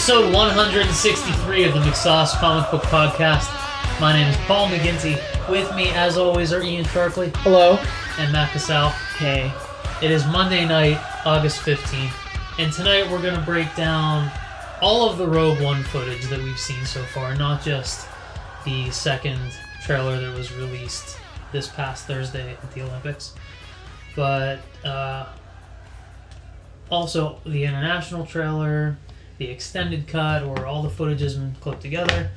Welcome to episode 163 of the McSauce Comic Book Podcast. My name is Paul McGinty. With me, as always, are Ian Sharkley Hello. and Matt Cassell. Hey. It is Monday night, August 15th, and tonight we're going to break down all of the Rogue One footage that we've seen so far, not just the second trailer that was released this past Thursday at the Olympics, but uh, also the international trailer, the extended cut, or all the footage has been clipped together.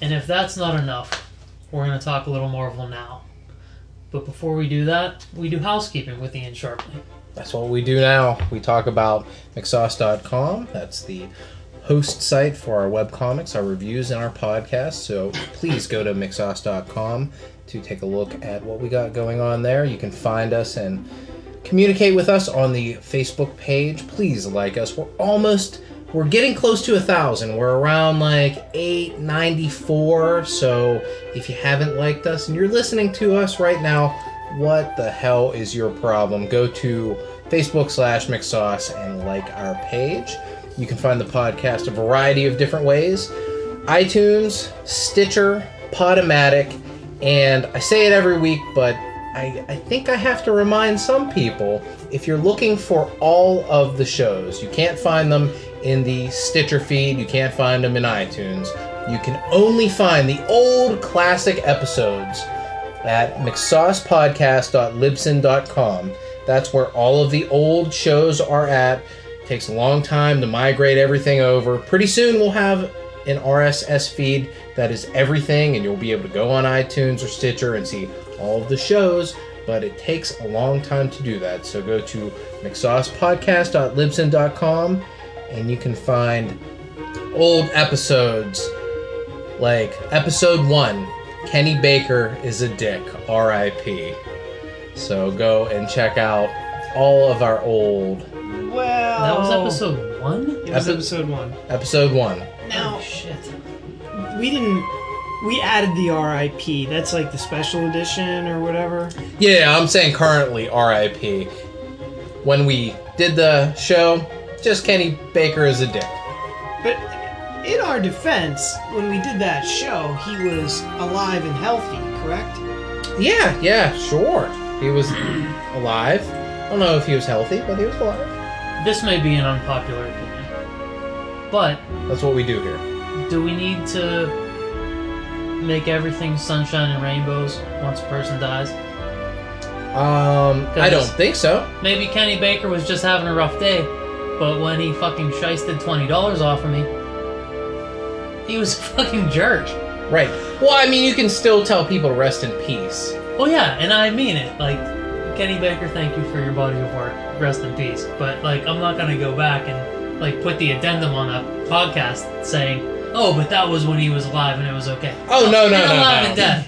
And if that's not enough, we're going to talk a little Marvel now. But before we do that, we do housekeeping with Ian Sharpley. That's what we do now. We talk about McSauce.com. That's the host site for our webcomics, our reviews, and our podcast. So please go to McSauce.com to take a look at what we got going on there. You can find us and communicate with us on the Facebook page. Please like us. We're almost we're getting close to a thousand. We're around like 894. So if you haven't liked us and you're listening to us right now, what the hell is your problem? Go to Facebook slash McSauce and like our page. You can find the podcast a variety of different ways iTunes, Stitcher, Podomatic, and I say it every week, but I, I think I have to remind some people if you're looking for all of the shows, you can't find them in the Stitcher feed, you can't find them in iTunes. You can only find the old classic episodes at mcsaucepodcast.libsyn.com. That's where all of the old shows are at. takes a long time to migrate everything over. Pretty soon we'll have an RSS feed that is everything, and you'll be able to go on iTunes or Stitcher and see all of the shows. But it takes a long time to do that. So go to mcsaucepodcast.libsyn.com and you can find old episodes like episode one Kenny Baker is a dick, RIP. So go and check out all of our old Well, That was episode one? It was Epi- episode one. episode one. Oh, now Oh, shit. we didn't. We added the RIP. That's like the special edition or whatever. Yeah, I'm saying currently RIP. When we did the show, just Kenny Baker is a dick. But in our defense, when we did that show, he was alive and healthy. Correct? Yeah, yeah, sure. He was alive. I don't know if he was healthy, but he was alive. This may be an unpopular opinion, but That's what we do here. do we need to make everything sunshine and rainbows once a person dies? Um, I don't think so. Maybe Kenny Baker was just having a rough day, but when he fucking shisted twenty dollars off of me, he was a fucking jerk. Right. Well, I mean, you can still tell people to rest in peace. Well, yeah, and I mean it. Like, Kenny Baker, thank you for your body of work. Rest in peace. But like, I'm not gonna go back and like put the addendum on a podcast saying, "Oh, but that was when he was alive and it was okay." Oh, no, no, And no, alive no. and dead.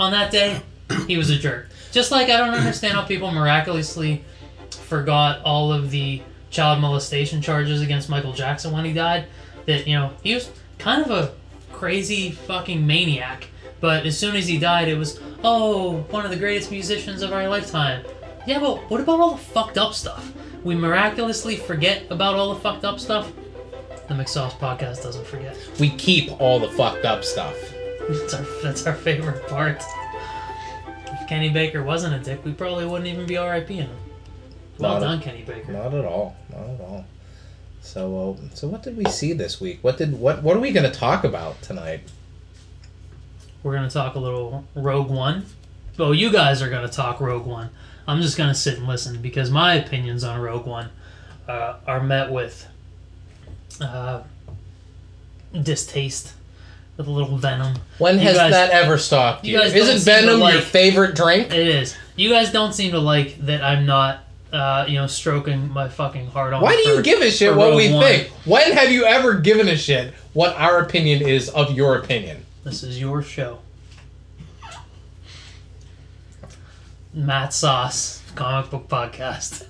On that day, he was a jerk. Just like I don't understand how people miraculously forgot all of the child molestation charges against Michael Jackson when he died. That you know he was kind of a crazy fucking maniac. But as soon as he died, it was oh one of the greatest musicians of our lifetime. Yeah, but what about all the fucked up stuff? We miraculously forget about all the fucked up stuff. The McSauce podcast doesn't forget. We keep all the fucked up stuff. That's our that's our favorite part. If Kenny Baker wasn't a dick, we probably wouldn't even be RIPing him. Well Not a- done, Kenny Baker. Not at all. Not at all. So, uh, so what did we see this week? What did what what are we going to talk about tonight? We're gonna talk a little Rogue One. Well, you guys are gonna talk Rogue One. I'm just gonna sit and listen because my opinions on Rogue One uh, are met with uh, distaste, with a little venom. When You has guys- that ever stopped you you? guys Isn't to Venom your favorite drink? It is. You guys don't seem to like that I'm not, uh, you know, stroking my fucking heart on. Why do you for- give a shit what we One. think? When have you ever given a shit what our opinion is of your opinion? This is your show. McSauce, comic book podcast.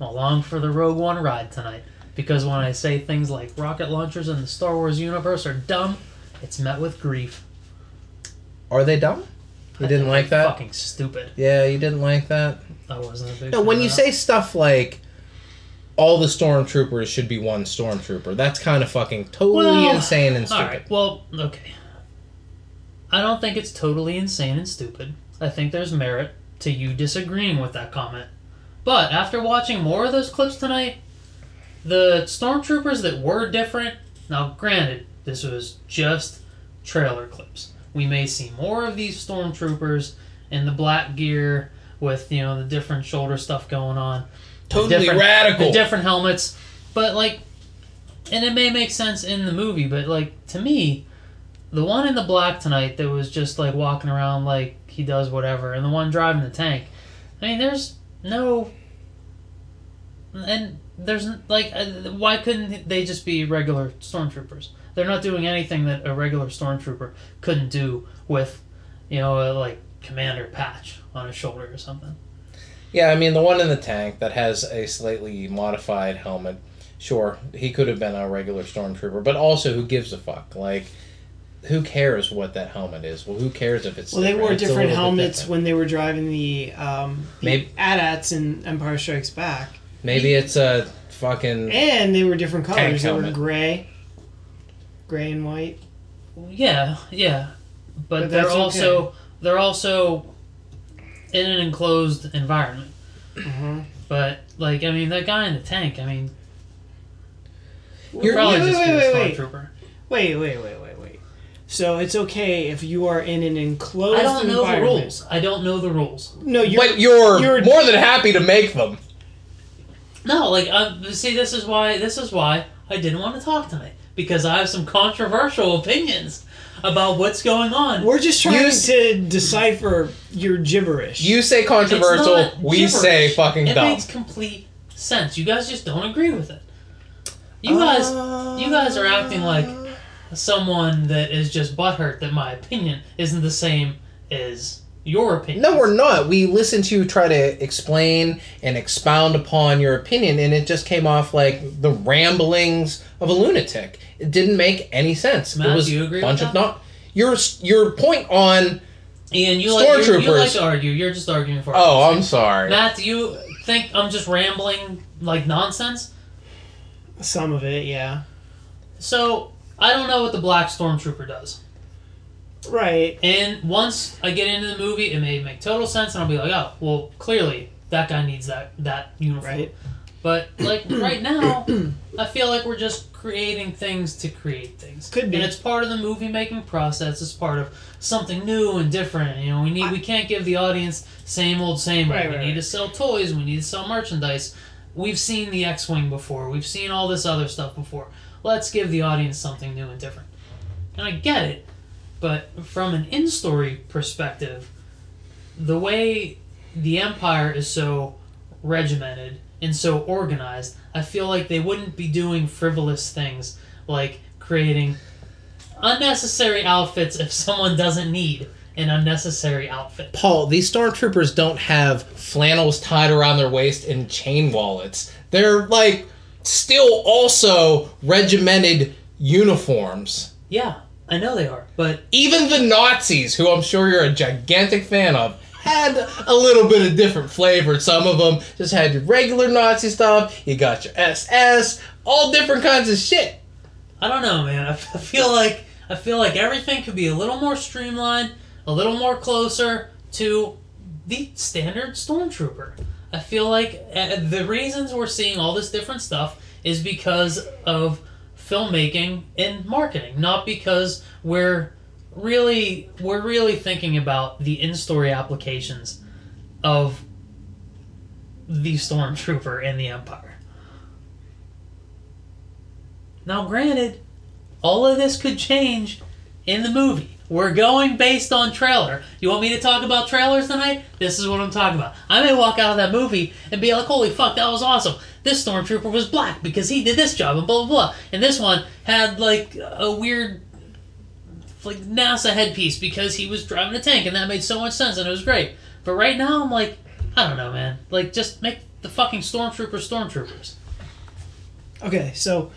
I'm Along for the Rogue One ride tonight. Because when I say things like rocket launchers in the Star Wars universe are dumb, it's met with grief. Are they dumb? You I didn't like that? Fucking stupid. Yeah, you didn't like that. I wasn't a big No, when you say stuff like all the stormtroopers should be one stormtrooper. That's kind of fucking totally Well, insane and stupid. right. Well, okay. I don't think it's totally insane and stupid. I think there's merit to you disagreeing with that comment. But after watching more of those clips tonight, the stormtroopers that were different. Now, granted, this was just trailer clips. We may see more of these stormtroopers in the black gear with you know the different shoulder stuff going on Totally different- radical. the different helmets. But like, and it may make sense in the movie, but like to me, the one in the black tonight that was just like walking around like he does whatever, and the one driving the tank. I mean, there's no, and there's like, uh, why couldn't they just be regular stormtroopers? They're not doing anything that a regular stormtrooper couldn't do with, you know, a, like commander patch on his shoulder or something. Yeah, I mean the one in the tank that has a slightly modified helmet. Sure, he could have been a regular stormtrooper, but also who gives a fuck? Like, who cares what that helmet is? Well, who cares if it's Well, they wore It's different helmets different. when they were driving the um, the Maybe- AT-ATs in Empire Strikes Back, Maybe it's a fucking and they were different colors. They were gray, gray and white. Yeah, yeah, but, But they're that's also they're also in an enclosed environment. Uh-huh. But like, I mean, that guy in the tank. I mean, You're- probably wait, just wait, be a wait, wait. stormtrooper. Wait, wait, wait, wait, wait. So it's okay if you are in an enclosed I don't know the rules. I don't know the rules. No, you're. but you're, you're- more than happy to make them. No, like, uh, see, this is why this is why I didn't want to talk tonight because I have some controversial opinions about what's going on. we're just trying You s- to decipher your gibberish. You say It's controversial, not we gibberish. say fucking dumb. it dumb. makes complete sense. You guys just don't agree with it. You guys, you guys are acting like someone that is just butthurt that my opinion isn't the same as your opinion. No, we're not. We listened to you try to explain and expound upon your opinion, and it just came off like the ramblings of a lunatic. It didn't make any sense. Matt, it was do you agree a bunch with of not. Your your point on. Ian, you like, you, you like to argue. You're just arguing for. Oh, I'm sorry. Matt, do you think I'm just rambling like nonsense? Some of it, yeah. So I don't know what the Black Stormtrooper does. Right. And once I get into the movie, it may make total sense, and I'll be like, oh, well, clearly that guy needs that that uniform. Right. But like right now, I feel like we're just creating things to create things. Could be. and it's part of the movie making process. It's part of something new and different. You know, we need we can't give the audience same old same. Right, we right, need right. to sell toys. We need to sell merchandise. We've seen the X-wing before. We've seen all this other stuff before. Let's give the audience something new and different. And I get it, but from an in-story perspective, the way the Empire is so regimented and so organized, I feel like they wouldn't be doing frivolous things like creating unnecessary outfits if someone doesn't need an unnecessary outfit. Paul, these stormtroopers don't have flannels tied around their waist and chain wallets. They're like still also regimented uniforms. Yeah, I know they are, but Even the Nazis, who I'm sure you're a gigantic fan of, had a little bit of different flavor. Some of them just had your regular Nazi stuff. You got your SS, all different kinds of shit. I don't know, man. I feel like I feel like everything could be a little more streamlined, a little more closer to the standard stormtrooper. I feel like uh, the reasons we're seeing all this different stuff is because of filmmaking and marketing, not because we're really we're really thinking about the in-story applications of the stormtrooper and the empire. Now, granted, all of this could change in the movie. We're going based on trailer. You want me to talk about trailers tonight? This is what I'm talking about. I may walk out of that movie and be like, holy fuck, that was awesome. This stormtrooper was black because he did this job and blah, blah, blah. And this one had like a weird like NASA headpiece because he was driving a tank and that made so much sense and it was great. But right now, I'm like, I don't know, man. Like, just make the fucking stormtroopers stormtroopers. Okay, so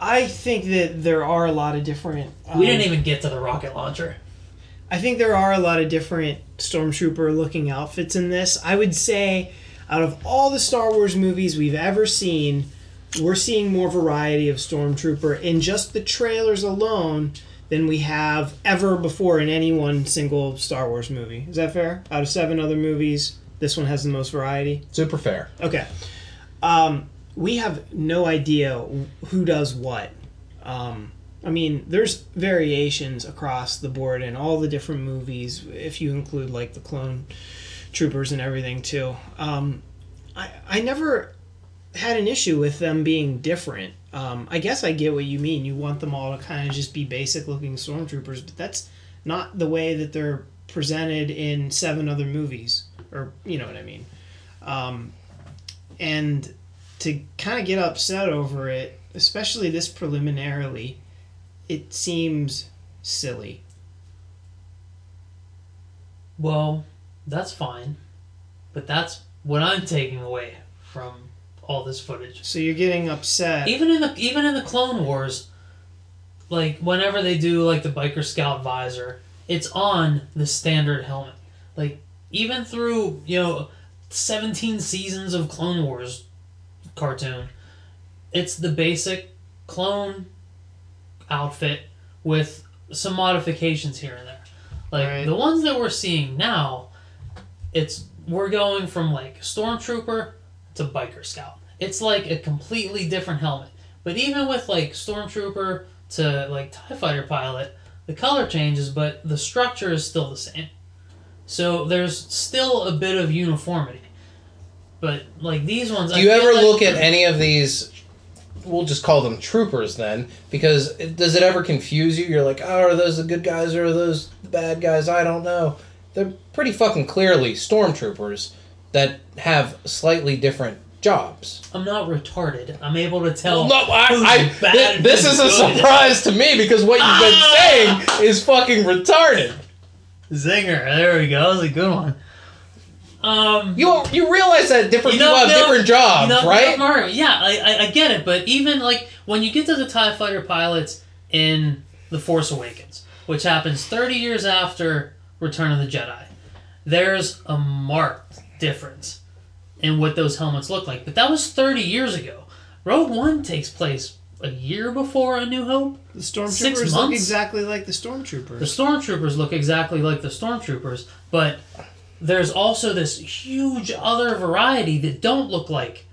I think that there are a lot of different. Um, We didn't even get to the rocket launcher. I think there are a lot of different stormtrooper looking outfits in this. I would say out of all the Star Wars movies we've ever seen, we're seeing more variety of Stormtrooper in just the trailers alone than we have ever before in any one single Star Wars movie. Is that fair? Out of seven other movies, this one has the most variety. Super fair. Okay. Um, we have no idea who does what. Um, I mean, there's variations across the board in all the different movies, if you include like the clone troopers and everything too. Um, I I never had an issue with them being different. Um, I guess I get what you mean. You want them all to kind of just be basic looking stormtroopers, but that's not the way that they're presented in seven other movies, or you know what I mean. Um, and to kind of get upset over it, especially this preliminarily, it seems silly. Well, that's fine, but that's what I'm taking away from all this footage. So you're getting upset. Even in the even in the Clone Wars, like whenever they do like the biker scout visor, it's on the standard helmet. Like even through you know, seventeen seasons of Clone Wars cartoon, it's the basic clone outfit with some modifications here and there. Like Right. the ones that we're seeing now, it's we're going from like stormtrooper to biker scout. It's like a completely different helmet. But even with like stormtrooper to like tie fighter pilot, the color changes, but the structure is still the same. So there's still a bit of uniformity. But like these ones, Do you ever like- look at any of these? We'll just call them troopers then, because it, does it ever confuse you? You're like, oh, are those the good guys or are those the bad guys? I don't know. They're pretty fucking clearly stormtroopers that have slightly different jobs. I'm not retarded. I'm able to tell. no, I, I bad thi- this is a good. surprise to me because what you've been Ah! saying is fucking retarded. Zinger. There we go. That was a good one. Um, You you realize that different You know, people have no, different jobs, you know, right? Mario, yeah, I, I, I get it, but even like when you get to the Tie Fighter pilots in The Force Awakens, which happens 30 years after Return of the Jedi, there's a marked difference in what those helmets look like. But that was 30 years ago. Rogue One takes place a year before A New Hope. the stormtroopers look exactly like the stormtroopers. The stormtroopers. stormtroopers look exactly like the stormtroopers, but there's also this huge other variety that don't look like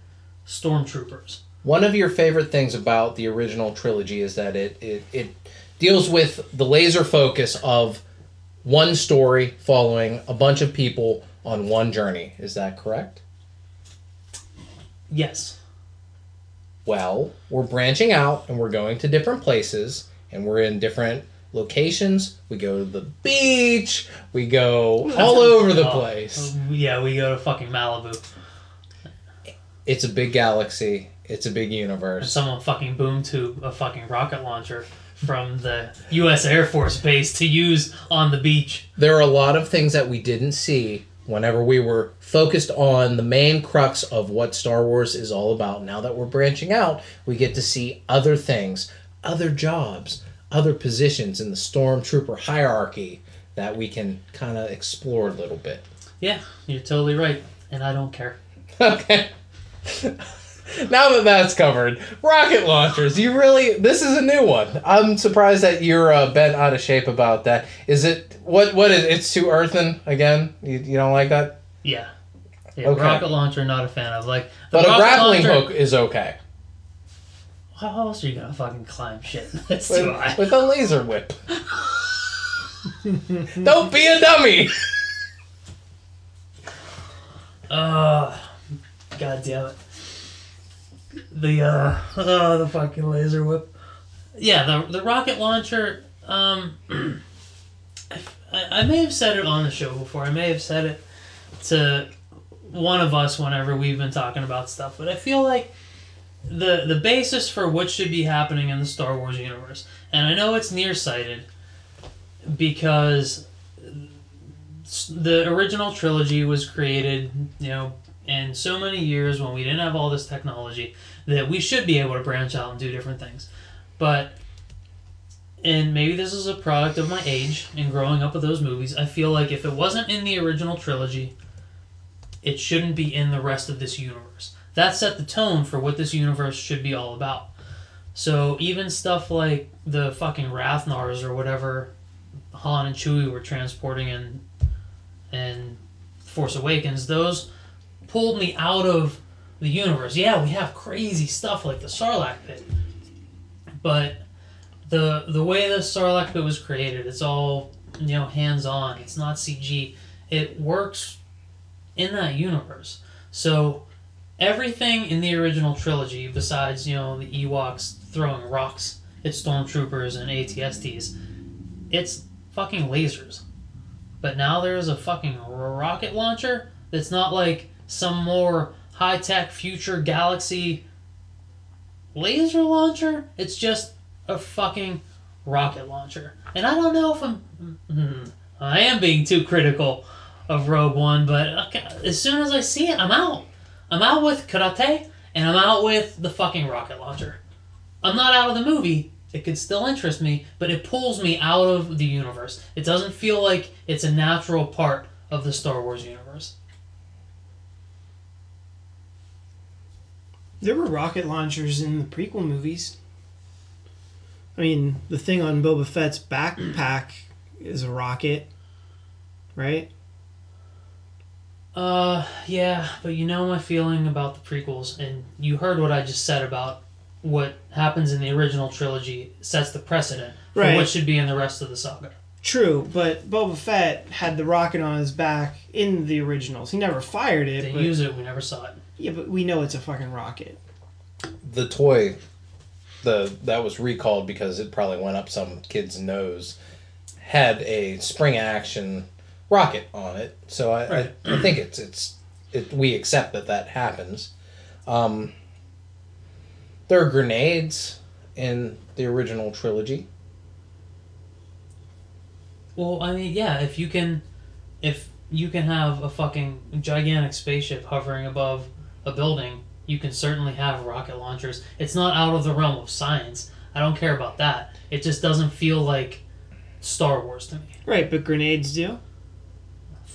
stormtroopers. One of your favorite things about the original trilogy is that it, it, it deals with the laser focus of one story following a bunch of people on one journey. Is that correct? Yes. Well, we're branching out and we're going to different places and we're in different locations. We go to the beach, we go all over the Oh, place. Yeah, we go to fucking Malibu. It's a big galaxy, it's a big And universe. someone fucking boom tube a fucking rocket launcher from the U.S. Air Force base to use on the beach. there are a lot of things that we didn't see whenever we were focused on the main crux of what Star Wars is all about. Now that we're branching out, we get to see other things, other jobs, other positions in the stormtrooper hierarchy that we can kind of explore a little bit. Yeah, you're totally right, and I don't care. Okay. now that that's covered, rocket launchers. You really this is a new one. I'm surprised that you're uh, bent out of shape about that. Is it what what is it's too earthen again? You, you don't like that? Yeah. Yeah, Okay. rocket launcher, not a fan of. Like, But a grappling launcher- hook is okay. How else are you gonna fucking climb shit? Too high. With, with a laser whip. don't be a dummy. Uh, God damn it. The uh, oh, the fucking laser whip. Yeah, the the rocket launcher. Um, I, I may have said it on the show before. I may have said it to one of us whenever we've been talking about stuff. But I feel like the the basis for what should be happening in the Star Wars universe, and I know it's nearsighted because the original trilogy was created, you know, in so many years when we didn't have all this technology that we should be able to branch out and do different things. But and maybe this is a product of my age and growing up with those movies. I feel like if it wasn't in the original trilogy, it shouldn't be in the rest of this universe. That set the tone for what this universe should be all about. So even stuff like the fucking Rathtars or whatever Han and Chewie were transporting in in Force Awakens, those pulled me out of the universe. Yeah, we have crazy stuff like the Sarlacc pit, but the the way the Sarlacc pit was created, it's all you know hands on. It's not CG. It works in that universe. So everything in the original trilogy, besides you know the Ewoks throwing rocks at stormtroopers and ATSTs, it's fucking lasers. But now there's a fucking rocket launcher that's not like some more high tech future galaxy laser launcher. It's just a fucking rocket launcher. And I don't know if I'm. I am being too critical of Rogue One, but okay, as soon as I see it, I'm out. I'm out with karate, and I'm out with the fucking rocket launcher. I'm not out of the movie. It could still interest me, but it pulls me out of the universe. It doesn't feel like it's a natural part of the Star Wars universe. There were rocket launchers in the prequel movies. I mean, the thing on Boba Fett's backpack is a rocket, right? Uh, yeah, but you know my feeling about the prequels, and you heard what I just said about what happens in the original trilogy sets the precedent for Right. what should be in the rest of the saga. True, but Boba Fett had the rocket on his back in the originals. He never fired it, They but, use it, we never saw it. yeah, but we know it's a fucking rocket. the toy the that was recalled because it probably went up some kid's nose had a spring action rocket on it so i, Right. I, I think it's it's it, we accept that that happens um, there are grenades in the original trilogy Well, I mean, yeah, if you can, if you can have a fucking gigantic spaceship hovering above a building, you can certainly have rocket launchers. It's not out of the realm of science. I don't care about that. It just doesn't feel like Star Wars to me. Right, but grenades do.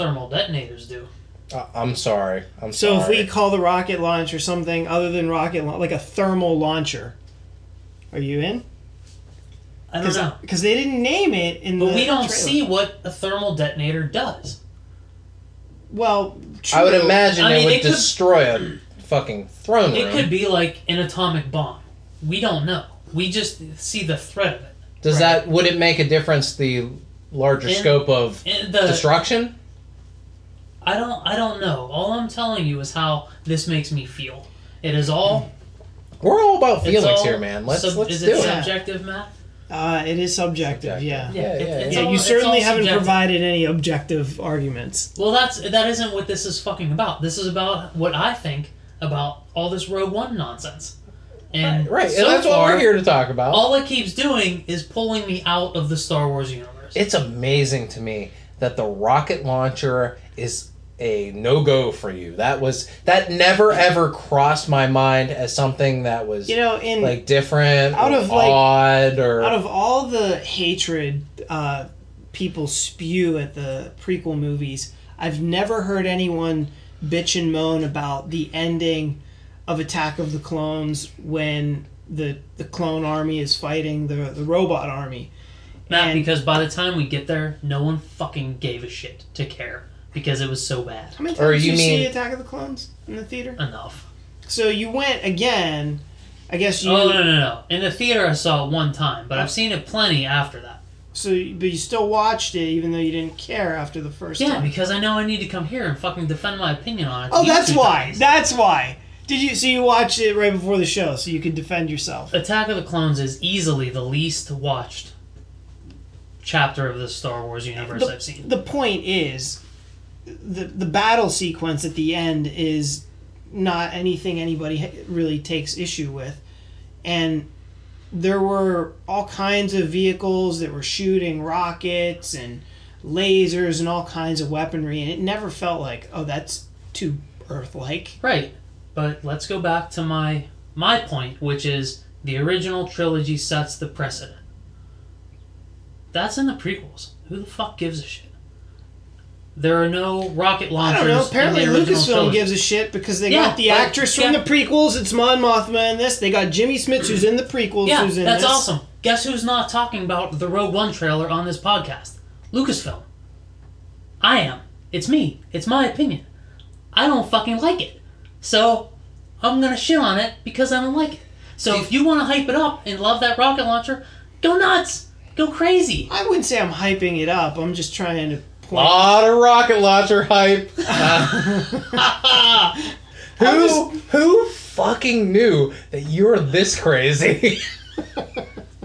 Thermal detonators do. uh, i'm sorry i'm So sorry if we call the rocket launcher something other than rocket, la- like a thermal launcher, are you in? I don't know. Because they didn't name it in But the we don't trailer. see what a thermal detonator does. Well, i would imagine I it mean, would it could- destroy a fucking throne It room could be like an atomic bomb. We don't know. We just see the threat of it. does Right. that would it make a difference the larger In- scope of the destruction I don't I don't know. All I'm telling you is how this makes me feel. It is all We're all about feelings all here, man. Let's sub- let's is do it it. subjective, Matt? Uh, it is subjective, Subjective. yeah. Yeah, it- yeah, it's Yeah, all- you certainly haven't subjective. provided any objective arguments. Well, that's that isn't what this is fucking about. This is about what I think about all this Rogue One nonsense. And Right, so and that's far, what we're here to talk about. All it keeps doing is pulling me out of the Star Wars universe. it's amazing to me that the rocket launcher is a no go for you. That was that never ever crossed my mind as something that was You know, in like different, Out or of, like- odd, or out of all the hatred uh, people spew at the prequel movies, I've never heard anyone bitch and moan about the ending of Attack of the Clones when the the clone army is fighting the the robot army. Matt, and- because by the time we get there, no one fucking gave a shit to care because it was so bad. How many Or times you did you see mean- Attack of the Clones in the theater? Enough. So you went again. I guess you. Oh no no no! In the theater, I saw it one time, but I've seen it plenty after that. So, but you still watched it even though you didn't care after the first Yeah, time. because I know I need to come here and fucking defend my opinion on it. to Oh, you that's two why. guys. That's why. Did you? So you watched it right before the show, so you could defend yourself. Attack of the Clones is easily the least watched chapter of the Star Wars universe I've seen. The point is, the the battle sequence at the end is not anything anybody really takes issue with, and there were all kinds of vehicles that were shooting rockets and lasers and all kinds of weaponry, and it never felt like, oh, that's too Earth-like. Right, but let's go back to my my point, which is the original trilogy sets the precedent. That's in the prequels. Who the fuck gives a shit? There are no rocket I launchers. don't know. Apparently, in the original Lucasfilm gives a shit because they Yeah, got the but- actress from yeah. the prequels. It's Mon Mothma in this. They got Jimmy Smits, who's in the prequels. Yeah, who's in that's this. awesome. Guess who's not talking about the Rogue One trailer on this podcast? Lucasfilm. I am. It's me. It's my opinion. I don't fucking like it. So, I'm gonna shit on it because I don't like it. So, if you want to hype it up and love that rocket launcher, go nuts. Go crazy. I wouldn't say I'm hyping it up. I'm just trying to point. lot of rocket launcher hype. Uh, who who fucking knew that you were this crazy?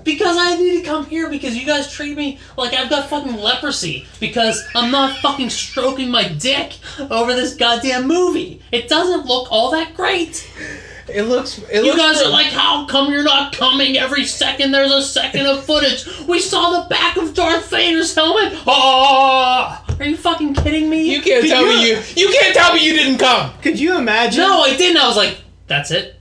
Because I need to come here because you guys treat me like I've got fucking leprosy because I'm not fucking stroking my dick over this goddamn movie. It doesn't look all that great. It looks. It You looks guys pretty- are like, how come you're not coming every second? There's a second of footage. We saw the back of Darth Vader's helmet. Oh, are you fucking kidding me? You can't Did tell me you- you. You can't tell me you didn't come. Could you imagine? no, I didn't. I was like, that's it.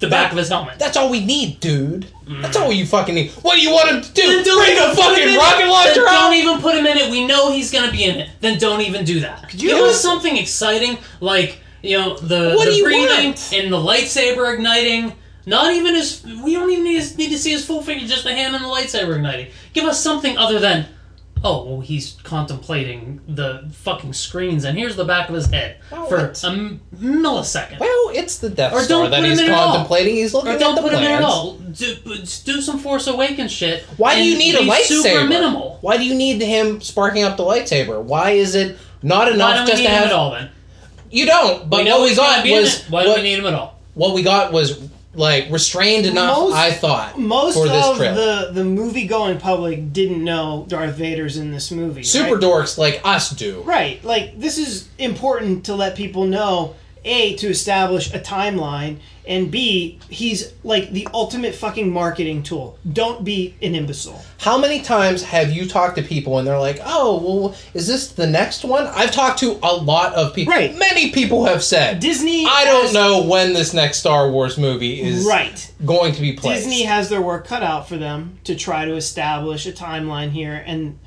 The back of his helmet. That's all we need, dude. That's all you fucking need. What do you want him to do? Then don't Bring even a put him fucking in rocket launcher Then out? Don't even put him in it. We know he's gonna be in it. Then don't even do that. you Give imagine- us something exciting, like you know the What do the you breathing want? and the lightsaber igniting. Not even his. We don't even need, need to see his full figure. Just the hand and the lightsaber igniting. Give us something other than. Oh, well, he's contemplating the fucking screens, and here's the back of his head Well, for it's- a m- millisecond. Well, it's the Death Or Star don't that put him he's in at all. contemplating. He's looking Or at don't the put him in at all. Do, do some Force Awakens shit. Why do you need a lightsaber? Super minimal. Why do you need him sparking up the lightsaber? Why is it not Why enough don't we just need to him have? at all then? You don't. But we what we got was it. Why don't what, we need him at all? what we got was like restrained enough. Most- I thought Most for this of trip. the the movie going public didn't know Darth Vader's in this movie. Super right? dorks like us do. Right. Like this is important to let people know A to establish a timeline and B he's like the ultimate fucking marketing tool. Don't be an imbecile. How many times have you talked to people and they're like, "Oh, well, is this the next one?" I've talked to a lot of people. Right. Many people have said, Disney "I don't know when this next Star Wars movie is Right. going to be placed." Disney has their work cut out for them to try to establish a timeline here and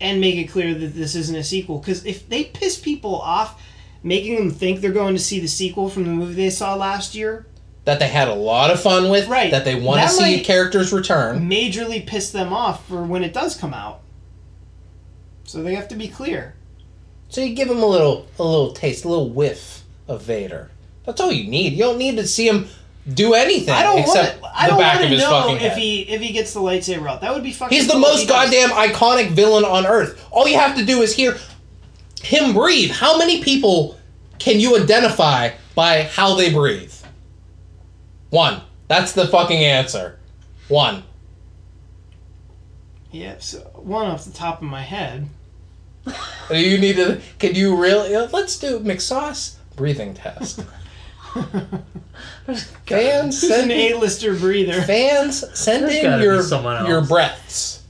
and make it clear that this isn't a sequel cuz if they piss people off making them think they're going to see the sequel from the movie they saw last year, that they had a lot of fun with. Right. That they want to see characters return. majorly piss them off for when it does come out. So they have to be clear. So you give them a little, a little taste, a little whiff of Vader. That's all you need. You don't need to see him do anything I don't except want. I the don't back want to his know fucking if head. he if he gets the lightsaber out. That would be fucking. He's the cool most does. goddamn iconic villain on Earth. All you have to do is hear him breathe. How many people can you identify by how they breathe? One. That's the fucking answer. One. Yeah. So one off the top of my head. You need to. Can you really? Let's do McSauce breathing test. Fans Who's an send in, A-lister breather? fans send in your your breaths.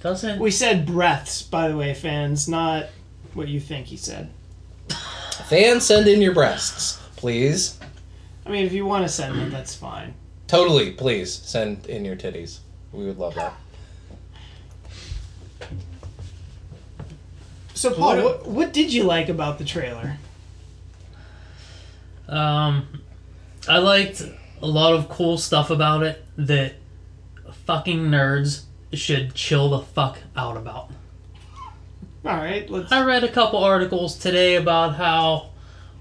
Doesn't We said breaths, by the way, fans, not what you think he said. Fans send in your breasts, please. I mean, if you want to send them, that's fine. Totally, please send in your titties. We would love that. So, Paul, What- what, what did you like about the trailer? Um, I liked a lot of cool stuff about it that fucking nerds should chill the fuck out about. All right, let's. I read a couple articles today about how,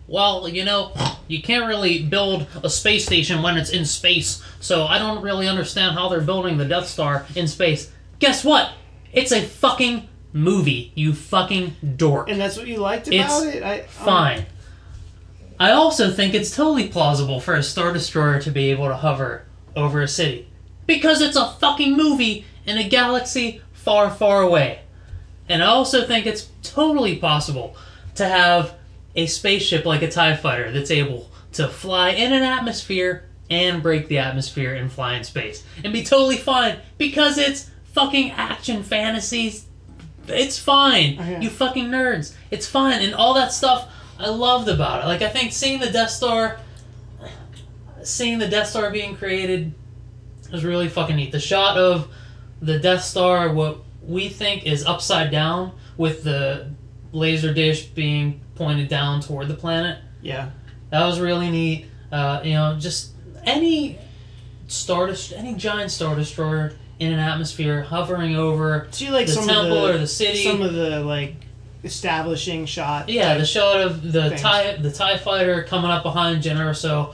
well, you know, you can't really build a space station when it's in space, so I don't really understand how they're building the Death Star in space. Guess what? It's a fucking movie, you fucking dork. And that's what you liked about It's it. I, um, Fine. I also think it's totally plausible for a Star Destroyer to be able to hover over a city. Because it's a fucking movie in a galaxy far, far away. And I also think it's totally possible to have a spaceship like a TIE fighter that's able to fly in an atmosphere and break the atmosphere and fly in space. And be totally fine because it's fucking action fantasies. It's fine. Oh, yeah. You fucking nerds. It's fine. And all that stuff I loved about it. Like, I think seeing the Death Star, seeing the Death Star being created was really fucking neat. The shot of the Death Star, what we think is upside down, with the laser dish being pointed down toward the planet. Yeah. That was really neat. Uh, you know, just any star dest- any giant star destroyer in an atmosphere hovering over you like the some temple of the or the city. some of the like establishing shot. yeah, the shot of the things. tie the tie fighter coming up behind Jyn Erso.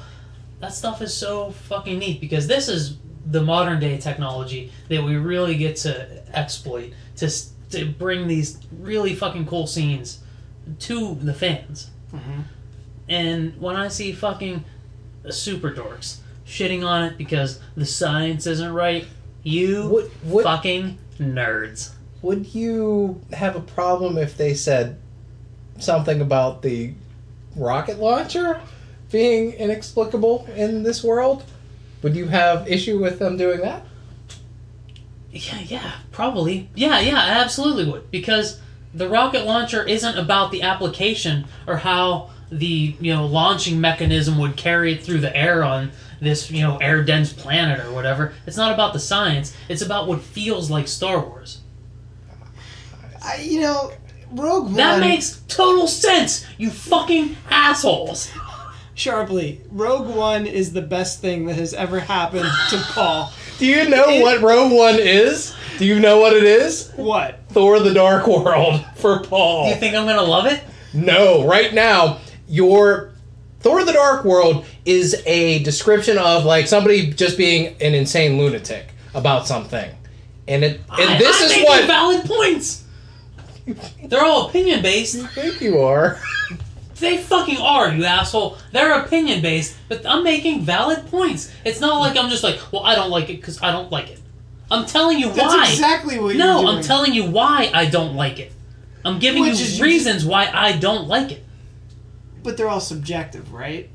That stuff is so fucking neat because this is the modern day technology that we really get to exploit to to bring these really fucking cool scenes to the fans. Mhm. And when I see fucking super dorks shitting on it because the science isn't right, you Would would, fucking nerds. would you have a problem if they said something about the rocket launcher being inexplicable in this world? Would you have issue with them doing that? Yeah, yeah, probably. Yeah, yeah, I absolutely would. Because the rocket launcher isn't about the application or how the, you know, launching mechanism would carry it through the air on this, you know, air dense planet or whatever. It's not about the science. It's about what feels like Star Wars. I, you know, Rogue One. That makes total sense, you fucking assholes. Sharply. Rogue One is the best thing that has ever happened to Paul. Do you know It- what Rogue One is? Do you know what it is? What? Thor the Dark World for Paul. Do you think I'm gonna love it? No, right now, your Thor the Dark World is a description of like somebody just being an insane lunatic about something. And it and I- this I'm is making what valid points. They're all opinion based. you think you are. They fucking are, you asshole. They're opinion based, but I'm making valid points. It's not like I'm just like, well, I don't like it because I don't like it. I'm telling you That's why. exactly what no, you're doing. No, I'm telling you why I don't like it. I'm giving Which is you reasons why I don't like it. But they're all subjective, right?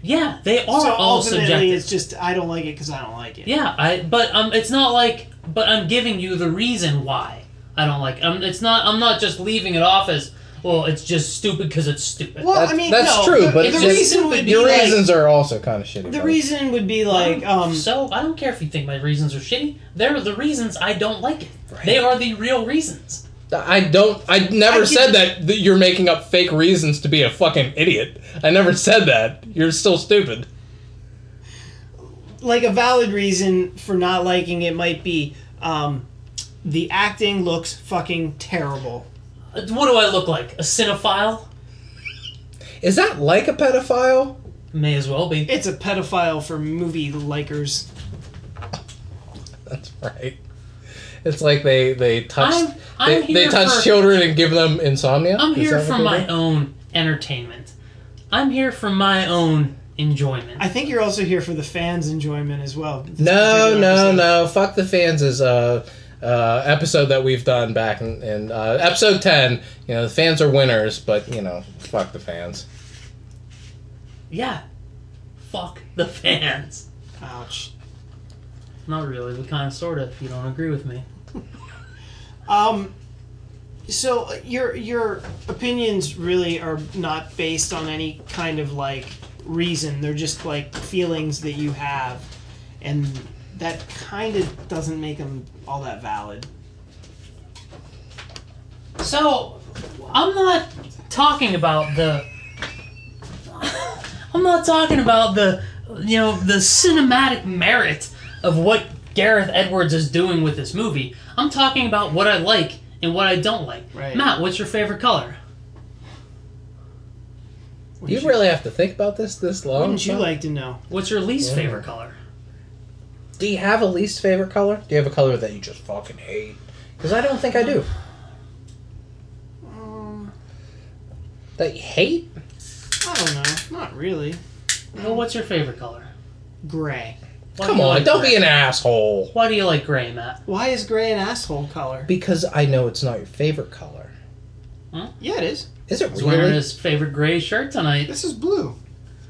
Yeah, they are so all ultimately, subjective. it's just I don't like it because I don't like it. Yeah, I but um, it's not like but I'm giving you the reason why I don't like. Um, it's not. I'm not just leaving it off as well. It's just stupid because it's stupid. Well, That's, I mean, that's no, true, the- but the it's just, reason would be your like- reasons are also kind of shitty. The buddy. reason would be like, um, so I don't care if you think my reasons are shitty. They're the reasons I don't like it. They are the real reasons. I don't. I never I said that, that you're making up fake reasons to be a fucking idiot. I never said that. You're still stupid. like a valid reason for not liking it might be, um, the acting looks fucking terrible. Uh, What do I look like? A cinephile? Is that like a pedophile? May as well be. It's a pedophile for movie likers. That's right. It's like they they touch I'm- I'm they, they here touch for- children and give them insomnia. I'm Is here that what for they my do? own entertainment. I'm here for my own enjoyment. I think you're also here for the fans' enjoyment as well. this No, particular no, episode. no. Fuck the fans is a uh, episode that we've done back in, in uh, episode ten. You know, the fans are winners, but you know, fuck the fans. yeah. Fuck the fans. Ouch. Not really, but kind of, sort of. If you don't agree with me. Um, so uh, your your opinions really are not based on any kind of like reason. They're just like feelings that you have, and that kind of doesn't make them all that valid. So, I'm not talking about the. I'm not talking about the, you know, the cinematic merit of what Gareth Edwards is doing with this movie. I'm talking about what I like and what I don't like. Right. Matt, what's your favorite color? Do you really have to think about this this long? Wouldn't you like to know? What's your least Yeah. favorite color? Do you have a least favorite color? Do you have a color that you just fucking hate? Because I don't think I do. Um, That you hate? I don't know. Not really. Well, what's your favorite color? Gray. Why Come do on, like don't gray? be an asshole. Why do you like gray, Matt? Why is gray an asshole color? Because I know it's not your favorite color. Huh? Yeah, it is. Is it He's wearing really? his favorite gray shirt tonight. This is blue.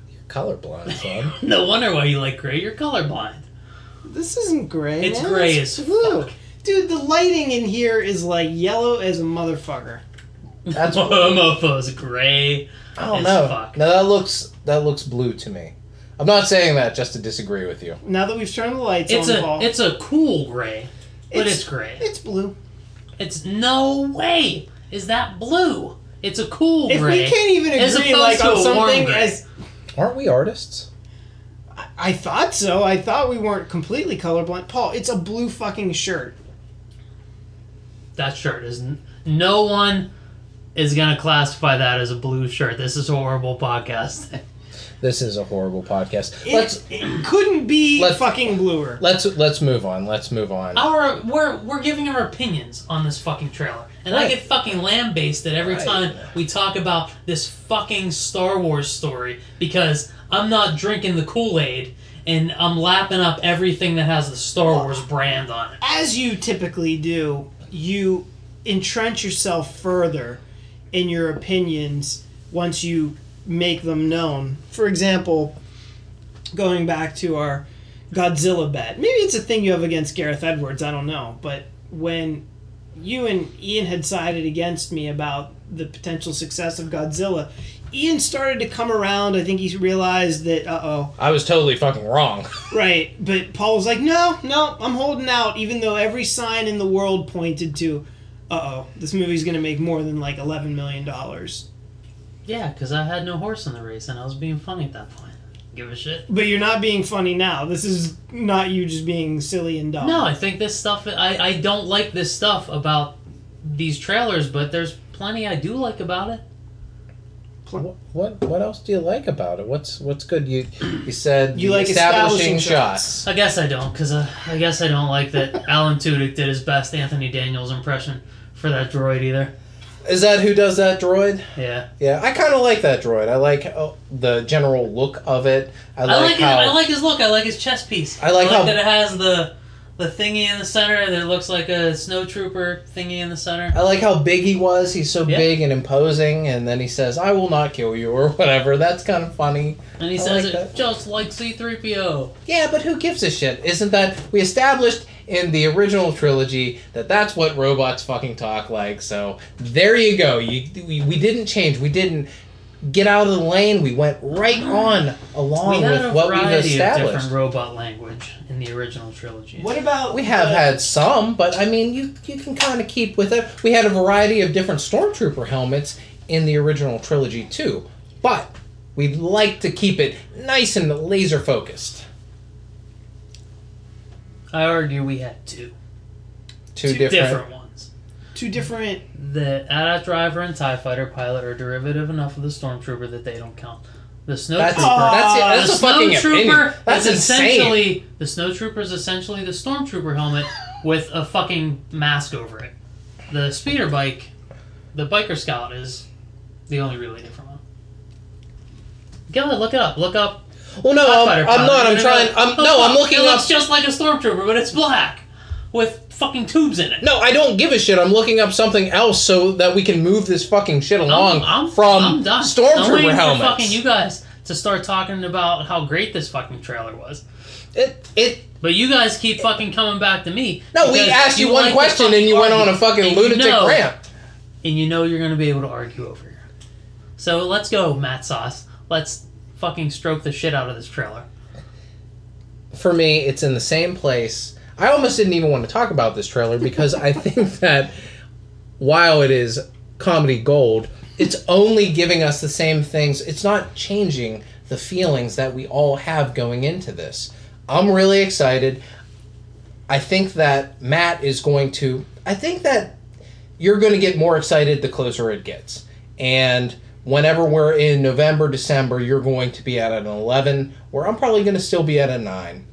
You're colorblind, son. No wonder why you like gray. You're colorblind. This isn't gray. It's man. gray It's as blue. fuck. Dude, the lighting in here is like yellow as a motherfucker. That's- Homophobes gray. I don't As know. fuck. No, that looks that looks blue to me. I'm not saying that just to disagree with you. Now that we've turned the lights It's on, a Paul, it's a cool gray, but It's- it's, gray. it's blue. It's no way. is that blue. It's a cool gray. If we can't even agree like on something gray. as Aren't we artists? I thought so. I thought we weren't completely colorblind. Paul, it's a blue fucking shirt. that shirt is n- no one is gonna classify that as a blue shirt. This is a horrible podcast. This is a horrible podcast. It, Let's it couldn't be let's- fucking bluer. let's let's move on. Let's move on. our we're we're giving our opinions on this fucking trailer, and I get fucking lambasted every Right. time we talk about this fucking Star Wars story because I'm not drinking the Kool Aid and I'm lapping up everything that has the Star Wars brand on it. As you typically do, you entrench yourself further in your opinions once you make them known. For example, going back to our Godzilla bet. Maybe it's a thing you have against Gareth Edwards, I don't know. But when you and Ian had sided against me about the potential success of Godzilla, Ian started to come around. I think he realized that, uh oh, I was totally fucking wrong. Right, but Paul was like, "No, no, I'm holding out," even though every sign in the world pointed to, "Uh oh, this movie's gonna make more than like eleven million dollars." Yeah, because I had no horse in the race and I was being funny at that point. Give a shit. But you're not being funny now. This is not you just being silly and dumb. No, I think this stuff. I I don't like this stuff about these trailers, but there's plenty I do like about it. what, what what else do you like about it? What's what's good? You you said You like establishing establishing shots. I guess I don't, because uh, I guess I don't like that Alan Tudyk did his best Anthony Daniels impression for that droid either. Is that who does that droid? Yeah, Yeah, I kind of like that droid. I like uh, the general look of it. I I like, like, how it. I like his look. I like his chest piece. I like how- that it has the the thingy in the center that looks like a snowtrooper thingy in the center. I like how big he was. He's so Yeah. big and imposing, and then he says, "I will not kill you" or whatever. That's kind of funny. And he I says like it that. just like C-3PO. Yeah, but who gives a shit? Isn't that we established in the original trilogy that that's what robots fucking talk like? So there you go. You we, we didn't change. We didn't get out of the lane. We went right on along we had with a what we've variety of established. different robot language in the original trilogy. What about We have the- had some, but I mean, you you can kind of keep with it. We had a variety of different stormtrooper helmets in the original trilogy too, but we'd like to keep it nice and laser focused. I argue we had two, different. different ones. two different? The AT-AT driver and TIE fighter pilot are derivative enough of the stormtrooper that they don't count. The snowtrooper. That's that's, it. that's the a fucking opinion. snowtrooper That's is insane. essentially the snowtrooper is essentially the stormtrooper helmet with a fucking mask over it. The speeder bike, the biker scout is the only really different one. Go ahead, look it up. Look up. Well, no, I'm, I'm not. I'm trying. I'm, no, I'm looking It up. looks just like a stormtrooper, but it's black with fucking tubes in it. No, I don't give a shit. I'm looking up something else so that we can move this fucking shit along I'm, I'm, from I'm done. I'm stormtrooper waiting helmets. For fucking you guys to start talking about how great this fucking trailer was. It it But you guys keep fucking coming back to me. No, we asked you, one like question and you went on a fucking And you lunatic know- rant. And you know you're going to be able to argue over here. So let's go, McSauce. Let's fucking stroke the shit out of this trailer. For me, it's in the same place. I almost didn't even want to talk about this trailer because I think that while it is comedy gold, it's only giving us the same things. It's not changing the feelings that we all have going into this. I'm really excited. I think that Matt is going to. I think that you're going to get more excited the closer it gets. And whenever we're in November, December, you're going to be at an 11, where I'm probably going to still be at a 9.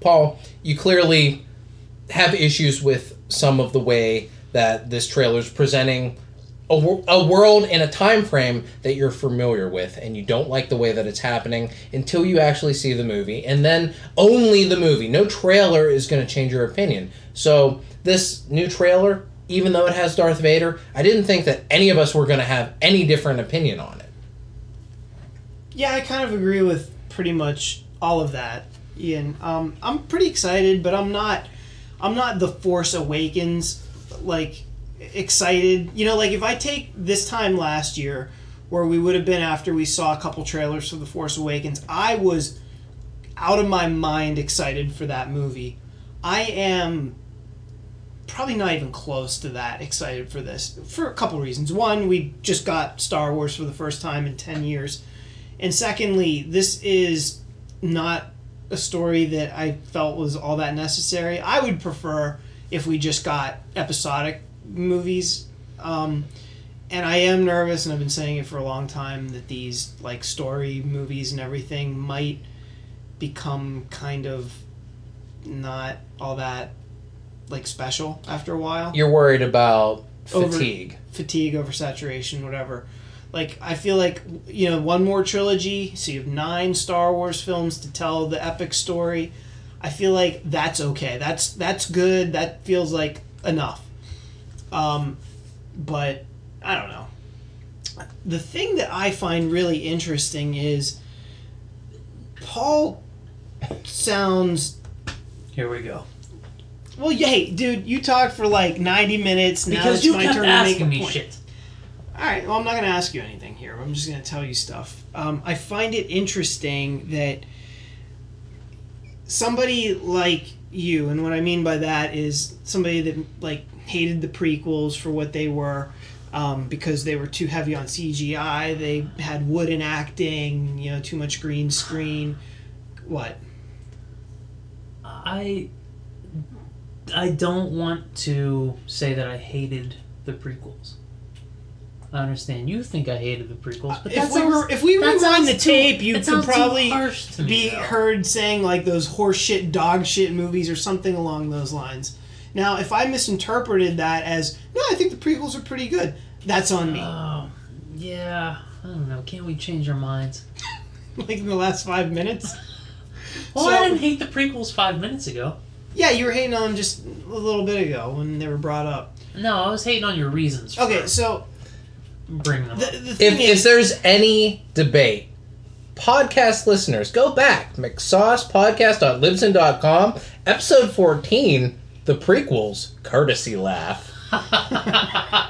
Paul, you clearly have issues with some of the way that this trailer is presenting a, a world in a time frame that you're familiar with and you don't like the way that it's happening until you actually see the movie and then only the movie no trailer is going to change your opinion so this new trailer even though it has darth vader i didn't think that any of us were going to have any different opinion on it Yeah, I kind of agree with pretty much all of that, Ian. Um, I'm pretty excited, but I'm not. I'm not the Force Awakens like excited. You know, like if I take this time last year, where we would have been after we saw a couple trailers for the Force Awakens, I was out of my mind excited for that movie. I am probably not even close to that excited for this for a couple reasons. One, we just got Star Wars for the first time in 10 years. And secondly, this is not a story that I felt was all that necessary. I would prefer if we just got episodic movies. Um, and I am nervous, and I've been saying it for a long time, that these like story movies and everything might become kind of not all that like special after a while. You're worried about Over- fatigue. Fatigue, oversaturation, whatever. Like I feel like you know one more trilogy, so you have nine Star Wars films to tell the epic story. I feel like that's okay. That's that's good. That feels like enough. Um, but I don't know. The thing that I find really interesting is Paul sounds Here we go. Well. Hey, dude, you talked for like ninety minutes. Now Because it's you my kept turn to make asking a me point. shit. All right. Well, I'm not going to ask you anything here. I'm just going to tell you stuff. Um, I find it interesting that somebody like you, and what I mean by that is somebody that like hated the prequels for what they were. Um, because they were too heavy on CGI, they had wooden acting, you know, too much green screen. What? I I don't want to say that I hated the prequels. I understand you think I hated the prequels, but if we sounds- were, if we rewind the too- tape, you could probably harsh to me, be though. heard saying like those horseshit, dog shit movies or something along those lines. Now, if I misinterpreted that as no, I think the prequels are pretty good. That's on me. Oh, yeah. I don't know. Can't we change our minds? like in the last five minutes. Well, So- I didn't hate the prequels five minutes ago. Yeah, you were hating on them just a little bit ago when they were brought up. No, I was hating on your reasons. For Okay, so bringing them the, up. the If, is, if there's any debate, podcast listeners, go back. McSaucePodcast.libsyn.com, episode 14, the prequels, courtesy laugh.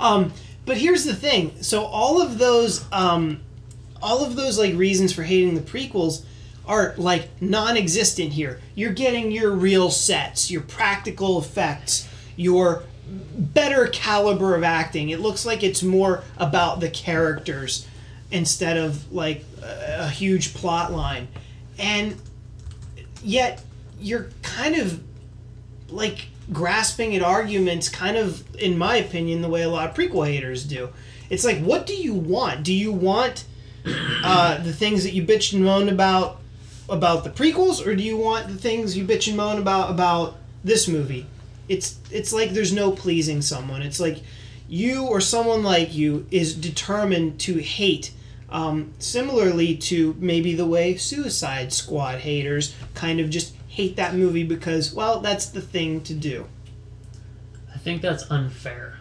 Um, but here's the thing. So all of those, um, all of those like reasons for hating the prequels are like non-existent here. You're getting your real sets, your practical effects, your better caliber of acting. It looks like it's more about the characters instead of like a, a huge plot line, and yet you're kind of like grasping at arguments kind of in my opinion the way a lot of prequel haters do it's like what do you want do you want uh, the things that you bitch and moan about about the prequels or do you want the things you bitch and moan about about this movie it's it's like there's no pleasing someone it's like you or someone like you is determined to hate um, similarly to maybe the way suicide squad haters kind of just hate that movie because well that's the thing to do I think that's unfair.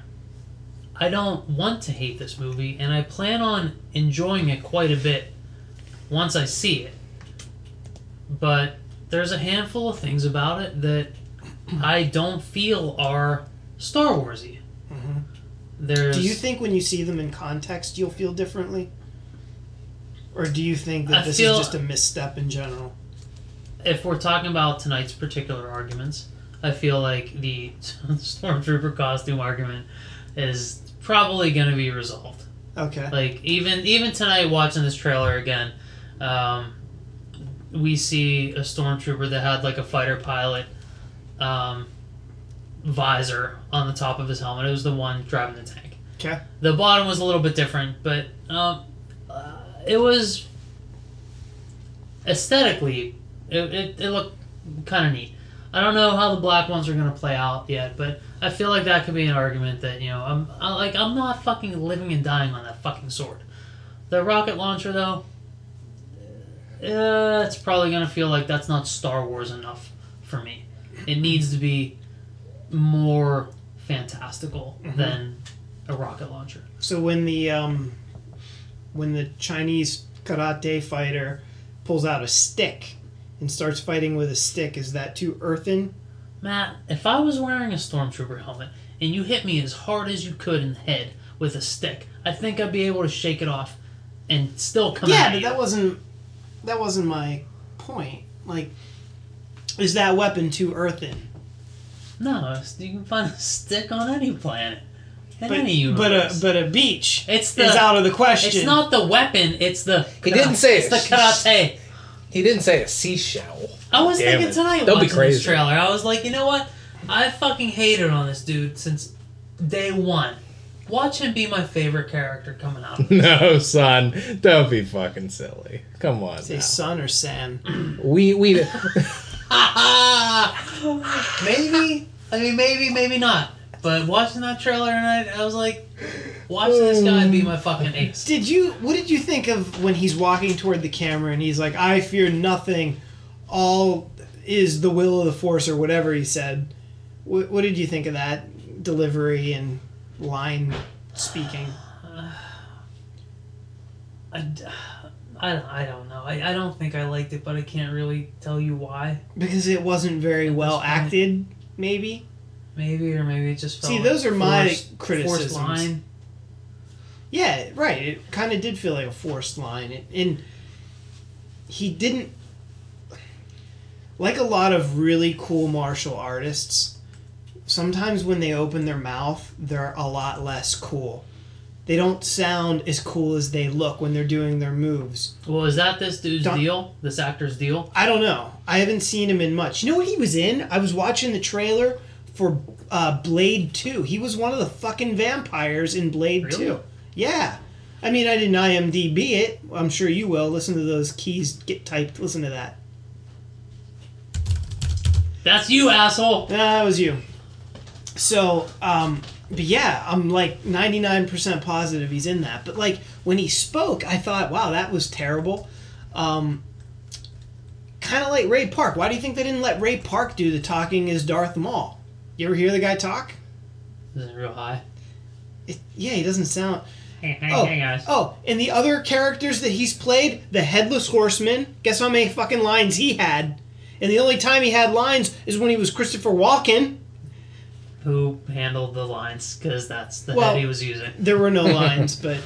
I don't want to hate this movie, and I plan on enjoying it quite a bit once I see it. But there's a handful of things about it that I don't feel are Star Warsy. There's Do you think when you see them in context you'll feel differently? Or do you think that I this feel- is just a misstep in general? if we're talking about tonight's particular arguments, I feel like the stormtrooper costume argument is probably going to be resolved. Okay. Like even even tonight, watching this trailer again, um, we see a stormtrooper that had like a fighter pilot um, visor on the top of his helmet. It was the one driving the tank. Okay. The bottom was a little bit different, but um, uh, it was aesthetically it, it, it looked kind of neat. I don't know how the black ones are going to play out yet, but I feel like that could be an argument that you know I'm I, like I'm not fucking living and dying on that fucking sword. The rocket launcher though, uh, it's probably going to feel like that's not Star Wars enough for me. It needs to be more fantastical than a rocket launcher. So when the um, when the Chinese karate fighter pulls out a stick and starts fighting with a stick, is that too earthen? Matt, if I was wearing a stormtrooper helmet and you hit me as hard as you could in the head with a stick, I think I'd be able to shake it off and still come out. yeah, but you. that wasn't that wasn't my point. Like, is that weapon too earthen? No, you can find a stick on any planet. In But, any but a but a beach it's the is out of the question. It's not the weapon. It's the. He didn't say it's it. the karate. He didn't say a seashell. I was Damn thinking it. tonight Don't be watching crazy. this trailer. I was like, you know what? I fucking hated on this dude since day one. Watch him be my favorite character coming out. No, son, don't be fucking silly. Come on. Say now. son or san. We we maybe. I mean, maybe, maybe not. But watching that trailer tonight, I was like, watch this guy be my fucking ace. Did you? What did you think of when he's walking toward the camera and he's like, "I fear nothing, all is the will of the force," or whatever he said? What, what did you think of that delivery and line speaking? I, I, I don't know. I, I don't think I liked it, but I can't really tell you why. Because it wasn't very At well acted, maybe. Maybe, or maybe it just felt See, like those are my forced- criticisms. Forced line. Yeah, right. It kind of did feel like a forced line, it, and he didn't. Like a lot of really cool martial artists, sometimes when they open their mouth, they're a lot less cool. They don't sound as cool as they look when they're doing their moves. Well, is that this dude's deal? This actor's deal? I don't know. I haven't seen him in much. You know what he was in? I was watching the trailer for uh, Blade 2. He was one of the fucking vampires in Blade Really? 2. Yeah. I mean, I didn't IMDb it. I'm sure you will. Listen to those keys get typed. Listen to that. That's you, asshole. Nah, that was you. So, um, but yeah, I'm like 99% positive he's in that. But like when he spoke, I thought, wow, that was terrible. Um, kind of like Ray Park. Why do you think they didn't let Ray Park do the talking as Darth Maul? You ever hear the guy talk? This is real high. It, yeah, he doesn't sound. Hey, hey, Oh, hey, guys. oh, and the other characters that he's played, the Headless Horseman. Guess how many fucking lines he had? And the only time he had lines is when he was Christopher Walken. Who handled the lines? Because that's the Well, head he was using. There were no lines, but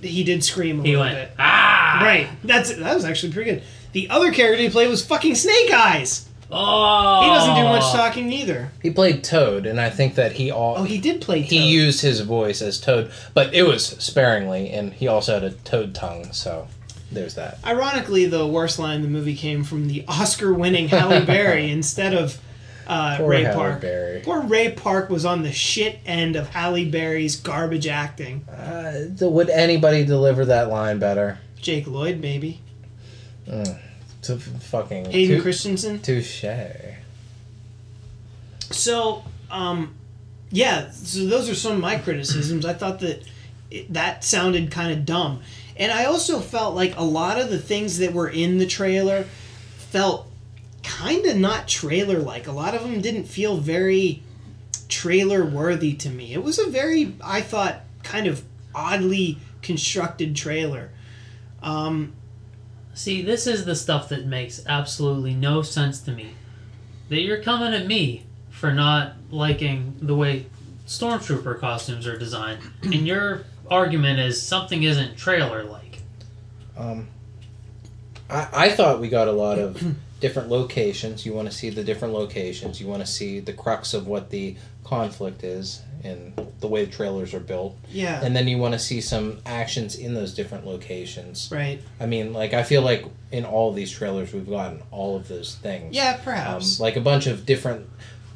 he did scream a He little went, bit. ah! Right. That's that was actually pretty good. The other character he played was fucking Snake Eyes. Oh! He doesn't do much talking either. he played Toad, and I think that he all Oh, he did play. Toad. he used his voice as Toad, but it was sparingly, and he also had a Toad tongue. So there's that. Ironically, the worst line in the movie came from the Oscar-winning Halle Berry instead of uh, Poor Ray Halle Park. Berry. Poor Ray Park was on the shit end of Halle Berry's garbage acting. Uh, would anybody deliver that line better? Jake Lloyd, maybe. To fucking Hayden tou- Christensen. touche. So, um, yeah, so those are some of my criticisms. I thought that it, that sounded kind of dumb. And I also felt like a lot of the things that were in the trailer felt kind of not trailer like. A lot of them didn't feel very trailer worthy to me. It was a very, I thought, kind of oddly constructed trailer. Um, See, this is the stuff that makes absolutely no sense to me. That you're coming at me for not liking the way stormtrooper costumes are designed, and your argument is something isn't trailer like. Um, I, I thought we got a lot of different locations. You want to see the different locations. You want to see the crux of what the conflict is and the way the trailers are built. yeah, And then you want to see some actions in those different locations. right. I mean, like, I feel like in all of these trailers, we've gotten all of those things. Yeah, Um, perhaps. like a bunch of different.